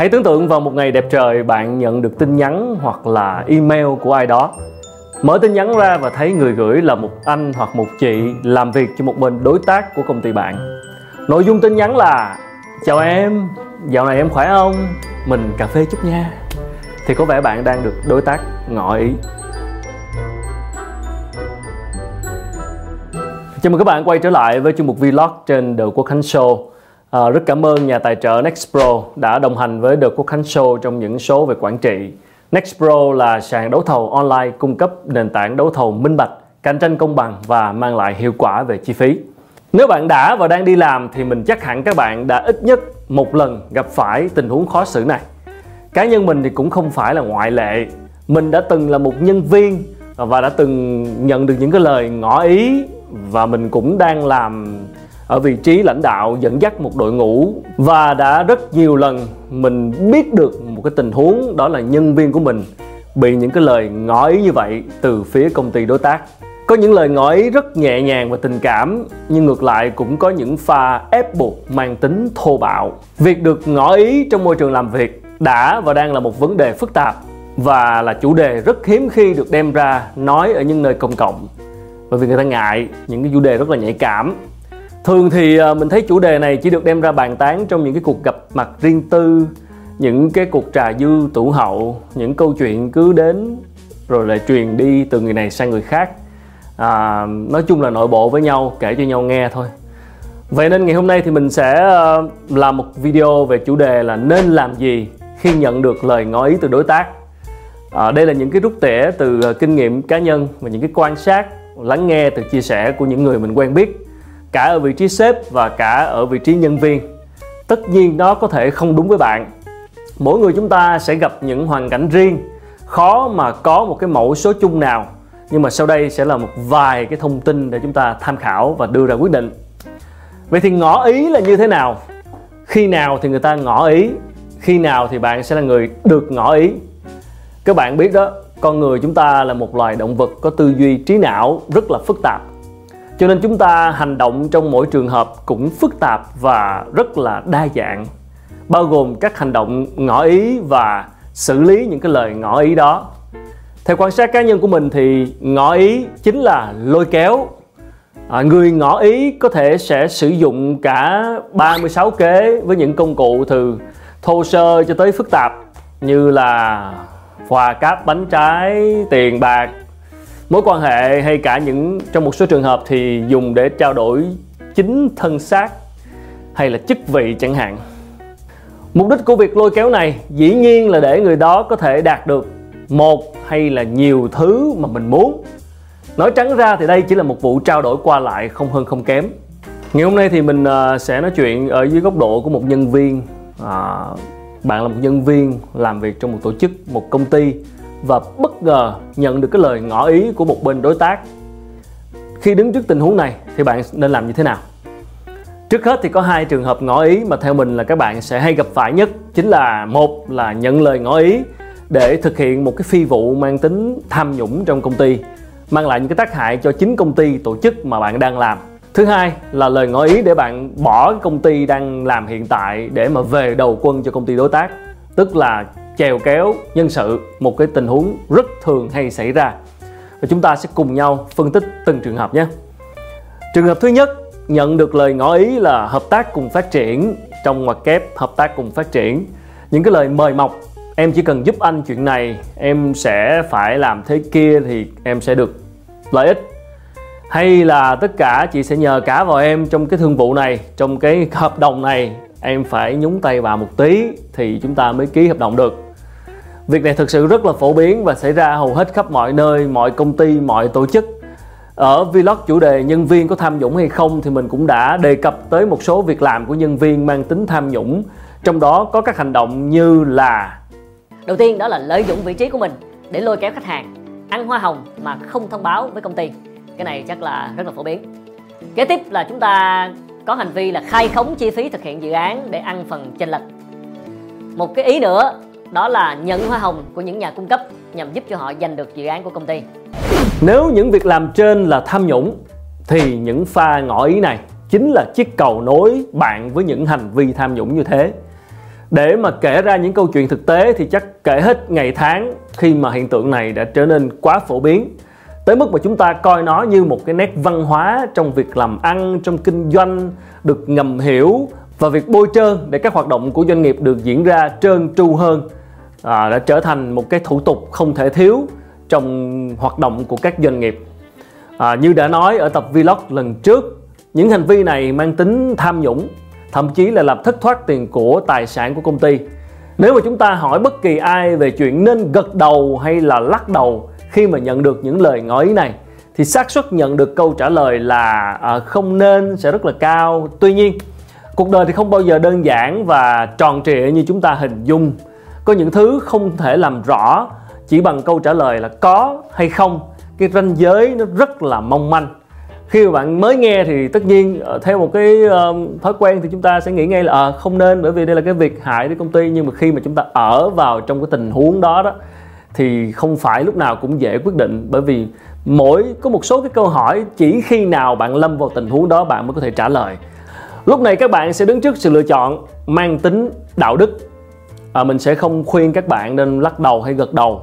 Hãy tưởng tượng vào một ngày đẹp trời bạn nhận được tin nhắn hoặc là email của ai đó. Mở tin nhắn ra và thấy người gửi là một anh hoặc một chị làm việc cho một bên đối tác của công ty bạn. Nội dung tin nhắn là Chào em, dạo này em khỏe không? Mình cà phê chút nha. Thì có vẻ bạn đang được đối tác ngỏ ý. Chào mừng các bạn quay trở lại với chuyên mục Vlog trên The Quốc Khánh Show. À, rất cảm ơn nhà tài trợ Nextpro đã đồng hành với The Quốc Khánh Show trong những số về quản trị. Nextpro là sàn đấu thầu online cung cấp nền tảng đấu thầu minh bạch, cạnh tranh công bằng và mang lại hiệu quả về chi phí. Nếu bạn đã và đang đi làm thì mình chắc hẳn các bạn đã ít nhất một lần gặp phải tình huống khó xử này. Cá nhân mình thì cũng không phải là ngoại lệ. Mình đã từng là một nhân viên và đã từng nhận được những cái lời ngỏ ý và mình cũng đang làm ở vị trí lãnh đạo dẫn dắt một đội ngũ và đã rất nhiều lần mình biết được một cái tình huống đó là nhân viên của mình bị những cái lời ngỏ ý như vậy từ phía công ty đối tác. Có những lời ngỏ ý rất nhẹ nhàng và tình cảm, nhưng ngược lại cũng có những pha ép buộc mang tính thô bạo. Việc được ngỏ ý trong môi trường làm việc đã và đang là một vấn đề phức tạp và là chủ đề rất hiếm khi được đem ra nói ở những nơi công cộng. Bởi vì người ta ngại những cái chủ đề rất là nhạy cảm thường thì à, mình thấy chủ đề này chỉ được đem ra bàn tán trong những cái cuộc gặp mặt riêng tư những cái cuộc trà dư tủ hậu những câu chuyện cứ đến rồi lại truyền đi từ người này sang người khác. À, nói chung là nội bộ với nhau kể cho nhau nghe thôi. Vậy nên ngày hôm nay thì mình sẽ à, làm một video về chủ đề là nên làm gì khi nhận được lời ngỏ ý từ đối tác. À, đây là những cái rút tỉa từ à, kinh nghiệm cá nhân và những cái quan sát lắng nghe từ chia sẻ của những người mình quen biết cả ở vị trí sếp và cả ở vị trí nhân viên. Tất nhiên nó có thể không đúng với bạn. Mỗi người chúng ta sẽ gặp những hoàn cảnh riêng. Khó mà có một cái mẫu số chung nào, nhưng mà sau đây sẽ là một vài cái thông tin để chúng ta tham khảo và đưa ra quyết định. Vậy thì ngỏ ý là như thế nào? Khi nào thì người ta ngỏ ý? Khi nào thì bạn sẽ là người được ngỏ ý? Các bạn biết đó, con người chúng ta là một loài động vật có tư duy trí não rất là phức tạp cho nên chúng ta hành động trong mỗi trường hợp cũng phức tạp và rất là đa dạng bao gồm các hành động ngỏ ý và xử lý những cái lời ngỏ ý đó. Theo quan sát cá nhân của mình thì ngỏ ý chính là lôi kéo. À, người ngỏ ý có thể sẽ sử dụng cả 36 kế với những công cụ từ thô sơ cho tới phức tạp như là quà cáp bánh trái tiền bạc mối quan hệ hay cả những trong một số trường hợp thì dùng để trao đổi chính thân xác hay là chức vị chẳng hạn. Mục đích của việc lôi kéo này dĩ nhiên là để người đó có thể đạt được một hay là nhiều thứ mà mình muốn. Nói trắng ra thì đây chỉ là một vụ trao đổi qua lại không hơn không kém. Ngày hôm nay thì mình à, sẽ nói chuyện ở dưới góc độ của một nhân viên. À, bạn là một nhân viên làm việc trong một tổ chức một công ty và bất ngờ nhận được cái lời ngỏ ý của một bên đối tác. Khi đứng trước tình huống này thì bạn nên làm như thế nào? Trước hết thì có hai trường hợp ngỏ ý mà theo mình là các bạn sẽ hay gặp phải nhất, chính là một là nhận lời ngỏ ý để thực hiện một cái phi vụ mang tính tham nhũng trong công ty, mang lại những cái tác hại cho chính công ty, tổ chức mà bạn đang làm. Thứ hai là lời ngỏ ý để bạn bỏ công ty đang làm hiện tại để mà về đầu quân cho công ty đối tác, tức là chèo kéo nhân sự, một cái tình huống rất thường hay xảy ra. Và chúng ta sẽ cùng nhau phân tích từng trường hợp nhé. Trường hợp thứ nhất, nhận được lời ngỏ ý là hợp tác cùng phát triển trong ngoặc kép, hợp tác cùng phát triển. Những cái lời mời mọc, em chỉ cần giúp anh chuyện này, em sẽ phải làm thế kia thì em sẽ được lợi ích. Hay là tất cả chị sẽ nhờ cả vào em trong cái thương vụ này, trong cái hợp đồng này, em phải nhúng tay vào một tí thì chúng ta mới ký hợp đồng được việc này thực sự rất là phổ biến và xảy ra hầu hết khắp mọi nơi, mọi công ty, mọi tổ chức. Ở vlog chủ đề nhân viên có tham nhũng hay không thì mình cũng đã đề cập tới một số việc làm của nhân viên mang tính tham nhũng. Trong đó có các hành động như là đầu tiên đó là lợi dụng vị trí của mình để lôi kéo khách hàng, ăn hoa hồng mà không thông báo với công ty. Cái này chắc là rất là phổ biến. Kế tiếp là chúng ta có hành vi là khai khống chi phí thực hiện dự án để ăn phần chênh lệch. Một cái ý nữa đó là nhận hoa hồng của những nhà cung cấp nhằm giúp cho họ giành được dự án của công ty. Nếu những việc làm trên là tham nhũng, thì những pha ngỏ ý này chính là chiếc cầu nối bạn với những hành vi tham nhũng như thế. Để mà kể ra những câu chuyện thực tế thì chắc kể hết ngày tháng khi mà hiện tượng này đã trở nên quá phổ biến. Tới mức mà chúng ta coi nó như một cái nét văn hóa trong việc làm ăn, trong kinh doanh được ngầm hiểu và việc bôi trơn để các hoạt động của doanh nghiệp được diễn ra trơn tru hơn à, đã trở thành một cái thủ tục không thể thiếu trong hoạt động của các doanh nghiệp. À, như đã nói ở tập vlog lần trước những hành vi này mang tính tham nhũng thậm chí là làm thất thoát tiền của tài sản của công ty. Nếu mà chúng ta hỏi bất kỳ ai về chuyện nên gật đầu hay là lắc đầu khi mà nhận được những lời ngỏ ý này thì xác suất nhận được câu trả lời là à, không nên sẽ rất là cao. Tuy nhiên cuộc đời thì không bao giờ đơn giản và tròn trịa như chúng ta hình dung có những thứ không thể làm rõ chỉ bằng câu trả lời là có hay không. Cái ranh giới nó rất là mong manh. Khi mà bạn mới nghe thì tất nhiên ờ, theo một cái uh, thói quen thì chúng ta sẽ nghĩ ngay là à, không nên bởi vì đây là cái việc hại đến công ty. Nhưng mà khi mà chúng ta ở vào trong cái tình huống đó đó thì không phải lúc nào cũng dễ quyết định. Bởi vì mỗi có một số cái câu hỏi chỉ khi nào bạn lâm vào tình huống đó bạn mới có thể trả lời. Lúc này các bạn sẽ đứng trước sự lựa chọn mang tính đạo đức à, mình sẽ không khuyên các bạn nên lắc đầu hay gật đầu.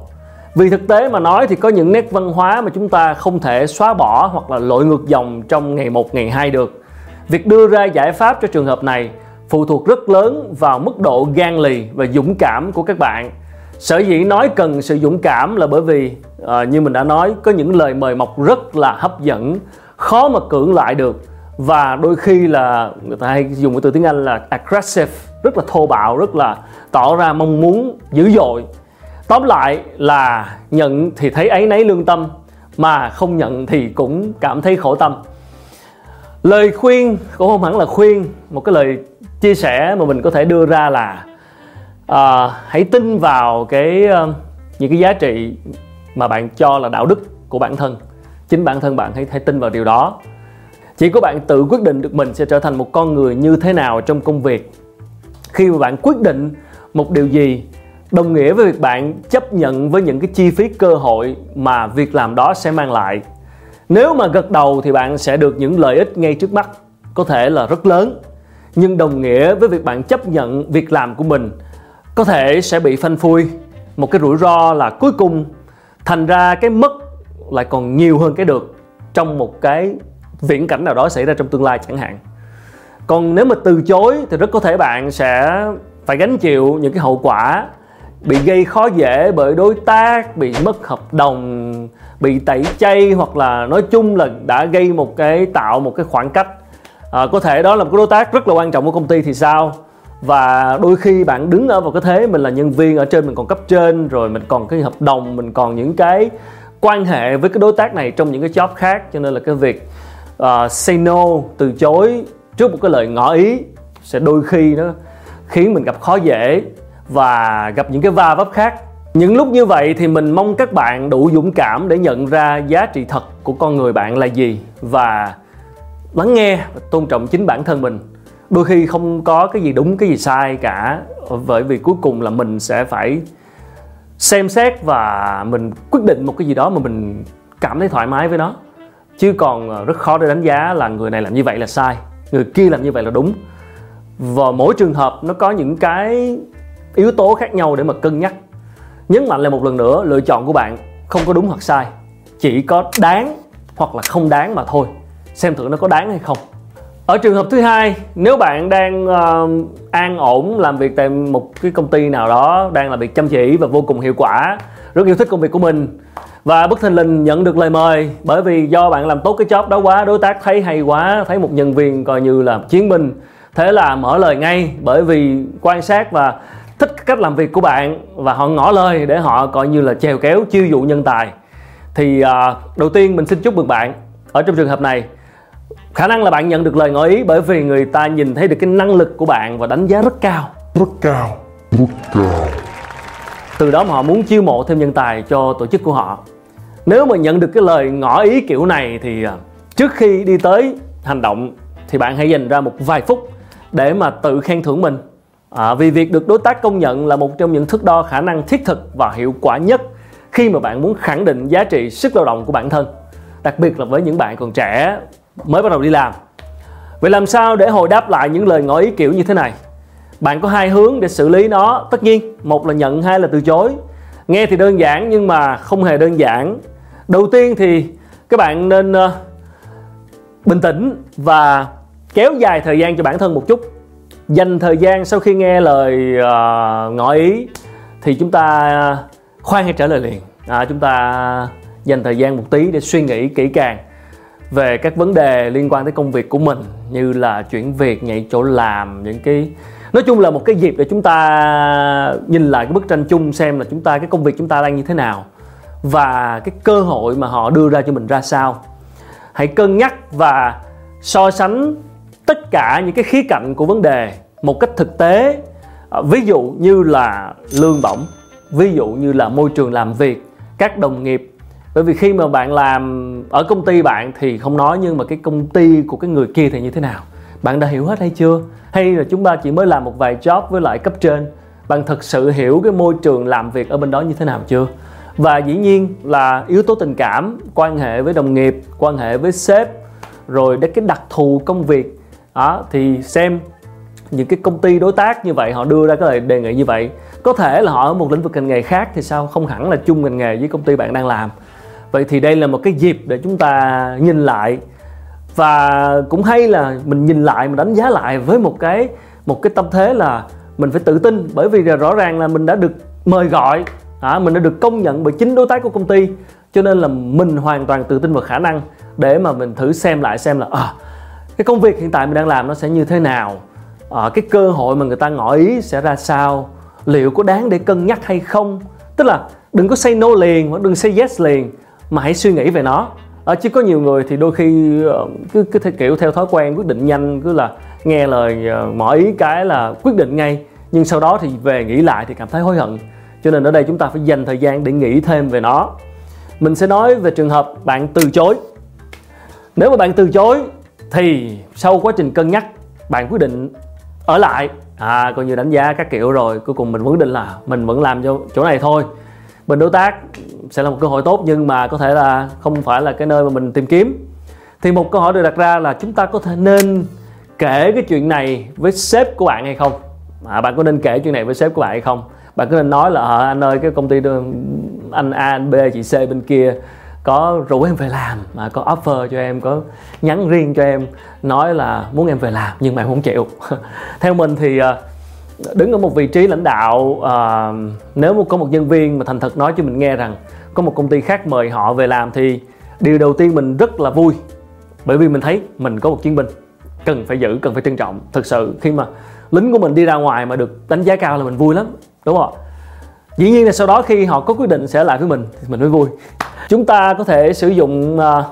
Vì thực tế mà nói thì có những nét văn hóa mà chúng ta không thể xóa bỏ hoặc là lội ngược dòng trong ngày một ngày hai được. Việc đưa ra giải pháp cho trường hợp này phụ thuộc rất lớn vào mức độ gan lì và dũng cảm của các bạn. Sở dĩ nói cần sự dũng cảm là bởi vì à, như mình đã nói có những lời mời mọc rất là hấp dẫn khó mà cưỡng lại được và đôi khi là người ta hay dùng cái từ tiếng Anh là aggressive rất là thô bạo rất là tỏ ra mong muốn dữ dội. Tóm lại là nhận thì thấy ấy nấy lương tâm mà không nhận thì cũng cảm thấy khổ tâm. Lời khuyên cũng không hẳn là khuyên một cái lời chia sẻ mà mình có thể đưa ra là uh, hãy tin vào cái uh, những cái giá trị mà bạn cho là đạo đức của bản thân. Chính bản thân bạn hãy hãy tin vào điều đó. Chỉ có bạn tự quyết định được mình sẽ trở thành một con người như thế nào trong công việc khi mà bạn quyết định một điều gì, đồng nghĩa với việc bạn chấp nhận với những cái chi phí cơ hội mà việc làm đó sẽ mang lại. Nếu mà gật đầu thì bạn sẽ được những lợi ích ngay trước mắt, có thể là rất lớn. Nhưng đồng nghĩa với việc bạn chấp nhận việc làm của mình, có thể sẽ bị phanh phui, một cái rủi ro là cuối cùng, thành ra cái mất lại còn nhiều hơn cái được trong một cái viễn cảnh nào đó xảy ra trong tương lai chẳng hạn còn nếu mà từ chối thì rất có thể bạn sẽ phải gánh chịu những cái hậu quả bị gây khó dễ bởi đối tác bị mất hợp đồng bị tẩy chay hoặc là nói chung là đã gây một cái tạo một cái khoảng cách. À, có thể đó là một cái đối tác rất là quan trọng của công ty thì sao? Và đôi khi bạn đứng ở vào cái thế mình là nhân viên ở trên mình còn cấp trên rồi mình còn cái hợp đồng mình còn những cái quan hệ với cái đối tác này trong những cái job khác. Cho nên là cái việc uh, say no từ chối trước một cái lời ngỏ ý sẽ đôi khi nó khiến mình gặp khó dễ và gặp những cái va vấp khác. Những lúc như vậy thì mình mong các bạn đủ dũng cảm để nhận ra giá trị thật của con người bạn là gì và lắng nghe và tôn trọng chính bản thân mình. Đôi khi không có cái gì đúng, cái gì sai cả, bởi vì cuối cùng là mình sẽ phải xem xét và mình quyết định một cái gì đó mà mình cảm thấy thoải mái với nó. Chứ còn ờ, rất khó để đánh giá là người này làm như vậy là sai người kia làm như vậy là đúng. Và mỗi trường hợp nó có những cái yếu tố khác nhau để mà cân nhắc. Nhấn mạnh lại một lần nữa lựa chọn của bạn không có đúng hoặc sai. Chỉ có đáng hoặc là không đáng mà thôi. Xem thử nó có đáng hay không. Ở trường hợp thứ hai nếu bạn đang uh, an ổn làm việc tại một cái công ty nào đó đang làm việc chăm chỉ và vô cùng hiệu quả rất yêu thích công việc của mình và bức thình lình nhận được lời mời bởi vì do bạn làm tốt cái job đó quá đối tác thấy hay quá thấy một nhân viên coi như là chiến binh. Thế là mở lời ngay bởi vì quan sát và thích cách làm việc của bạn và họ ngỏ lời để họ coi như là chèo kéo chiêu dụ nhân tài. Thì à, đầu tiên mình xin chúc mừng bạn ở trong trường hợp này. Khả năng là bạn nhận được lời ngỏ ý bởi vì người ta nhìn thấy được cái năng lực của bạn và đánh giá rất cao. Rất cao. Rất cao từ đó mà họ muốn chiêu mộ thêm nhân tài cho tổ chức của họ. Nếu mà nhận được cái lời ngỏ ý kiểu này thì à, trước khi đi tới hành động thì bạn hãy dành ra một vài phút để mà tự khen thưởng mình. À, vì việc được đối tác công nhận là một trong những thước đo khả năng thiết thực và hiệu quả nhất khi mà bạn muốn khẳng định giá trị sức lao động của bản thân đặc biệt là với những bạn còn trẻ mới bắt đầu đi làm. Vậy làm sao để hồi đáp lại những lời ngỏ ý kiểu như thế này? Bạn có hai hướng để xử lý nó. Tất nhiên một là nhận hai là từ chối. Nghe thì đơn giản nhưng mà không hề đơn giản. Đầu tiên thì các bạn nên uh, bình tĩnh và kéo dài thời gian cho bản thân một chút. Dành thời gian sau khi nghe lời uh, ngỏ ý thì chúng ta ờ, khoan hay trả lời liền. À, chúng ta dành thời gian một tí để suy nghĩ kỹ càng về các vấn đề liên quan tới công việc của mình như là chuyển việc nhảy chỗ làm những cái nói chung là một cái dịp để chúng ta nhìn lại cái bức tranh chung xem là chúng ta, cái công việc chúng ta đang như thế nào và cái cơ hội mà họ đưa ra cho mình ra sao. Hãy cân nhắc và so sánh tất cả những cái khía cạnh của vấn đề một cách thực tế. À, ví dụ như là lương bổng, ví dụ như là môi trường làm việc, các đồng nghiệp. Bởi vì khi mà bạn làm ở công ty bạn thì không nói, nhưng mà cái công ty của cái người kia thì như thế nào? Bạn đã hiểu hết hay chưa? Hay là chúng ta chỉ mới làm một vài job với lại cấp trên? Bạn thực sự hiểu cái môi trường làm việc ở bên đó như thế nào chưa? Và dĩ nhiên là yếu tố tình cảm, quan hệ với đồng nghiệp, quan hệ với sếp, rồi đến cái đặc thù công việc. Đó, thì xem những cái công ty đối tác như vậy, họ đưa ra cái lời đề nghị như vậy, có thể là họ ở một lĩnh vực ngành nghề khác thì sao? Không hẳn là chung ngành nghề với công ty bạn đang làm. Vậy thì đây là một cái dịp để chúng ta nhìn lại và cũng hay là mình nhìn lại mình đánh giá lại với một cái một cái tâm thế là mình phải tự tin. Bởi vì là rõ ràng là mình đã được mời gọi à, mình đã được công nhận bởi chính đối tác của công ty. Cho nên là mình hoàn toàn tự tin vào khả năng để mà mình thử xem lại xem là à, cái công việc hiện tại mình đang làm nó sẽ như thế nào? À, cái cơ hội mà người ta ngỏ ý sẽ ra sao? Liệu có đáng để cân nhắc hay không? Tức là đừng có say no liền hoặc đừng say yes liền mà hãy suy nghĩ về nó à, chứ có nhiều người thì đôi khi ờ, cứ cứ theo kiểu theo thói quen quyết định nhanh cứ là nghe lời ờ, mọi ý cái là quyết định ngay. Nhưng sau đó thì về nghĩ lại thì cảm thấy hối hận. Cho nên ở đây chúng ta phải dành thời gian để nghĩ thêm về nó. Mình sẽ nói về trường hợp bạn từ chối. Nếu mà bạn từ chối thì sau quá trình cân nhắc bạn quyết định ở lại. À coi như đánh giá các kiểu rồi cuối cùng mình quyết định là mình vẫn làm cho chỗ này thôi bên đối tác sẽ là một cơ hội tốt nhưng mà có thể là không phải là cái nơi mà mình tìm kiếm. Thì một câu hỏi được đặt ra là chúng ta có thể nên kể cái chuyện này với sếp của bạn hay không? À, bạn có nên kể chuyện này với sếp của bạn hay không? Bạn có nên nói là à, anh ơi cái công ty anh A anh B chị C bên kia có rủ em về làm mà có offer cho em có nhắn riêng cho em nói là muốn em về làm nhưng mà em không chịu. Theo mình thì à, đứng ở một vị trí lãnh đạo à, nếu mà có một nhân viên mà thành thật nói cho mình nghe rằng có một công ty khác mời họ về làm thì điều đầu tiên mình rất là vui. Bởi vì mình thấy mình có một chiến binh cần phải giữ cần phải trân trọng. Thực sự khi mà lính của mình đi ra ngoài mà được đánh giá cao là mình vui lắm đúng không dĩ nhiên là sau đó khi họ có quyết định sẽ lại với mình thì mình mới vui. Chúng ta có thể sử dụng à,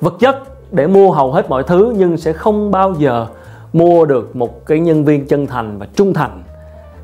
vật chất để mua hầu hết mọi thứ nhưng sẽ không bao giờ mua được một cái nhân viên chân thành và trung thành.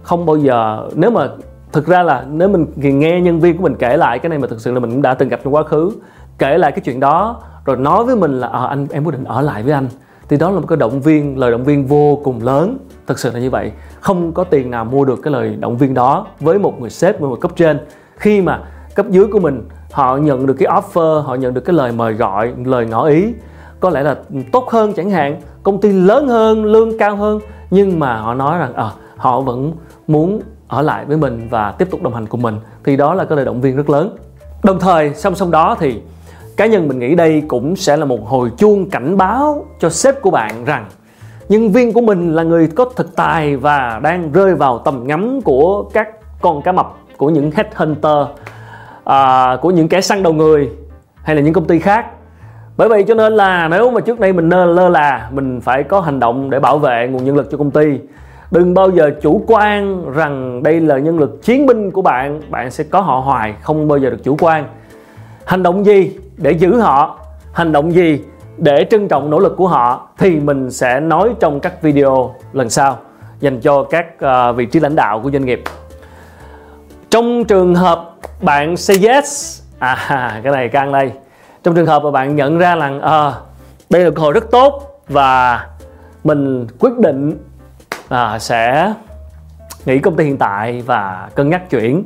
Không bao giờ nếu mà thực ra là nếu mình nghe nhân viên của mình kể lại cái này mà thực sự là mình cũng đã từng gặp trong quá khứ kể lại cái chuyện đó rồi nói với mình là à, anh em quyết định ở lại với anh. Thì đó là một cái động viên lời động viên vô cùng lớn thực sự là như vậy. Không có tiền nào mua được cái lời động viên đó với một người sếp với một cấp trên. Khi mà cấp dưới của mình họ nhận được cái offer họ nhận được cái lời mời gọi lời ngỏ ý có lẽ là tốt hơn chẳng hạn công ty lớn hơn lương cao hơn nhưng mà họ nói rằng à, họ vẫn muốn ở lại với mình và tiếp tục đồng hành cùng mình thì đó là cái lời động viên rất lớn. Đồng thời song song đó thì cá nhân mình nghĩ đây cũng sẽ là một hồi chuông cảnh báo cho sếp của bạn rằng nhân viên của mình là người có thực tài và đang rơi vào tầm ngắm của các con cá mập của những headhunter à, của những kẻ săn đầu người hay là những công ty khác bởi vậy cho nên là nếu mà trước đây mình lơ, là mình phải có hành động để bảo vệ nguồn nhân lực cho công ty. Đừng bao giờ chủ quan rằng đây là nhân lực chiến binh của bạn bạn sẽ có họ hoài không bao giờ được chủ quan. Hành động gì để giữ họ? Hành động gì để trân trọng nỗ lực của họ? Thì mình sẽ nói trong các video lần sau dành cho các ờ, vị trí lãnh đạo của doanh nghiệp. Trong trường hợp bạn say yes à cái này căng đây trong trường hợp mà bạn nhận ra là à, ờ, đây là cơ hội rất tốt và mình quyết định à, sẽ nghỉ công ty hiện tại và cân nhắc chuyển.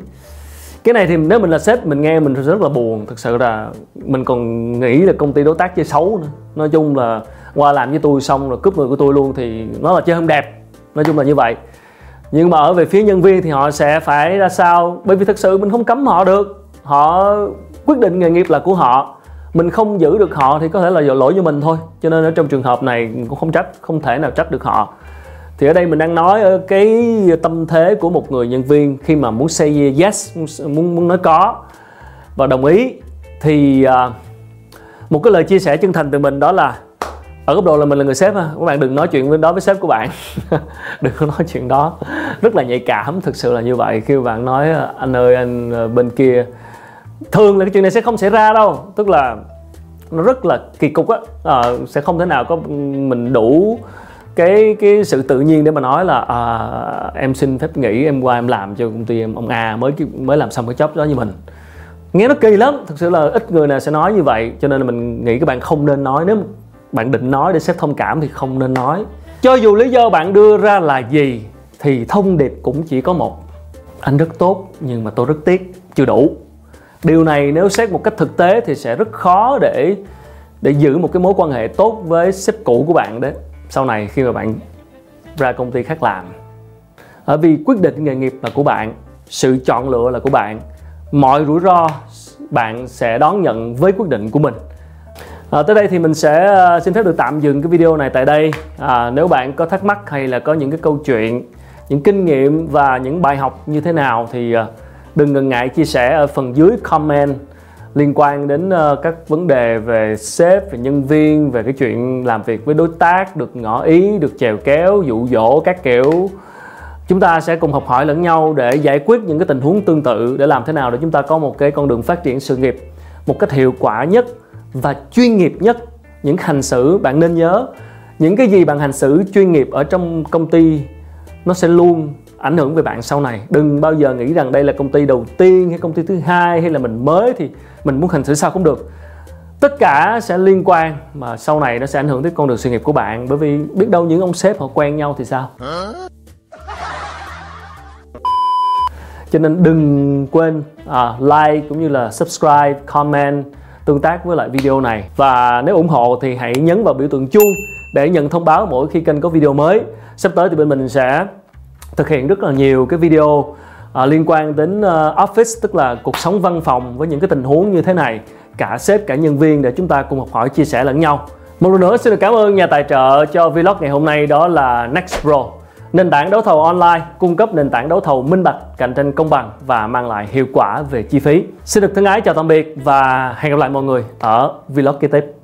Cái này thì nếu mình là sếp mình nghe mình rất là buồn. Thực sự là mình còn nghĩ là công ty đối tác chơi xấu nữa. Nói chung là qua làm với tôi xong rồi cướp người của tôi luôn thì nó là chơi không đẹp. Nói chung là như vậy. Nhưng mà ở về phía nhân viên thì họ sẽ phải ra sao? Bởi vì thực sự mình không cấm họ được. Họ quyết định nghề nghiệp là của họ mình không giữ được họ thì có thể là lỗi của mình thôi. Cho nên ở trong trường hợp này cũng không trách không thể nào trách được họ. Thì ở đây mình đang nói ở cái tâm thế của một người nhân viên khi mà muốn say yes muốn muốn nói có và đồng ý. Thì uh, một cái lời chia sẻ chân thành từ mình đó là ở góc độ là mình là người sếp ha các bạn đừng nói chuyện với đó với sếp của bạn. Đừng có nói chuyện đó. Rất là nhạy cảm thực sự là như vậy. Khi bạn nói anh ơi anh ờ, bên kia thường là cái chuyện này sẽ không xảy ra đâu. Tức là nó rất là kỳ cục á. À, sẽ không thể nào có mình đủ cái cái sự tự nhiên để mà nói là à, em xin phép nghỉ em qua em làm cho công ty em ông A mới mới làm xong cái job đó như mình. Nghe nó kỳ lắm. Thực sự là ít người nào sẽ nói như vậy. Cho nên là mình nghĩ các bạn không nên nói. Nếu bạn định nói để sếp thông cảm thì không nên nói. Cho dù lý do bạn đưa ra là gì thì thông điệp cũng chỉ có một. Anh rất tốt nhưng mà tôi rất tiếc chưa đủ điều này nếu xét một cách thực tế thì sẽ rất khó để để giữ một cái mối quan hệ tốt với sếp cũ của bạn đấy sau này khi mà bạn ra công ty khác làm bởi vì quyết định nghề nghiệp là của bạn sự chọn lựa là của bạn mọi rủi ro bạn sẽ đón nhận với quyết định của mình À, tới đây thì mình sẽ à, xin phép được tạm dừng cái video này tại đây. À, nếu bạn có thắc mắc hay là có những cái câu chuyện, những kinh nghiệm và những bài học như thế nào thì uh, đừng ngần ngại chia sẻ ở phần dưới comment liên quan đến ờ, các vấn đề về sếp, về nhân viên, về cái chuyện làm việc với đối tác, được ngỏ ý, được chèo kéo, dụ dỗ các kiểu. Chúng ta sẽ cùng học hỏi lẫn nhau để giải quyết những cái tình huống tương tự để làm thế nào để chúng ta có một cái con đường phát triển sự nghiệp một cách hiệu quả nhất và chuyên nghiệp nhất những hành xử bạn nên nhớ những cái gì bạn hành xử chuyên nghiệp ở trong công ty nó sẽ luôn ảnh hưởng về bạn sau này. Đừng bao giờ nghĩ rằng đây là công ty đầu tiên hay công ty thứ hai hay là mình mới thì mình muốn hành xử sao cũng được. Tất cả sẽ liên quan mà sau này nó sẽ ảnh hưởng tới con đường sự nghiệp của bạn. Bởi vì biết đâu những ông sếp họ quen nhau thì sao? Cho nên đừng quên à, like cũng như là subscribe comment tương tác với lại video này. Và nếu ủng hộ thì hãy nhấn vào biểu tượng chuông để nhận thông báo mỗi khi kênh có video mới. Sắp tới thì bên mình sẽ thực hiện rất là nhiều cái video à, liên quan đến uh, office tức là cuộc sống văn phòng với những cái tình huống như thế này. Cả sếp cả nhân viên để chúng ta cùng học hỏi chia sẻ lẫn nhau. Một lần nữa xin được cảm ơn nhà tài trợ cho vlog ngày hôm nay đó là Nextpro nền tảng đấu thầu online cung cấp nền tảng đấu thầu minh bạch cạnh tranh công bằng và mang lại hiệu quả về chi phí. Xin được thân ái chào tạm biệt và hẹn gặp lại mọi người ở vlog kế tiếp.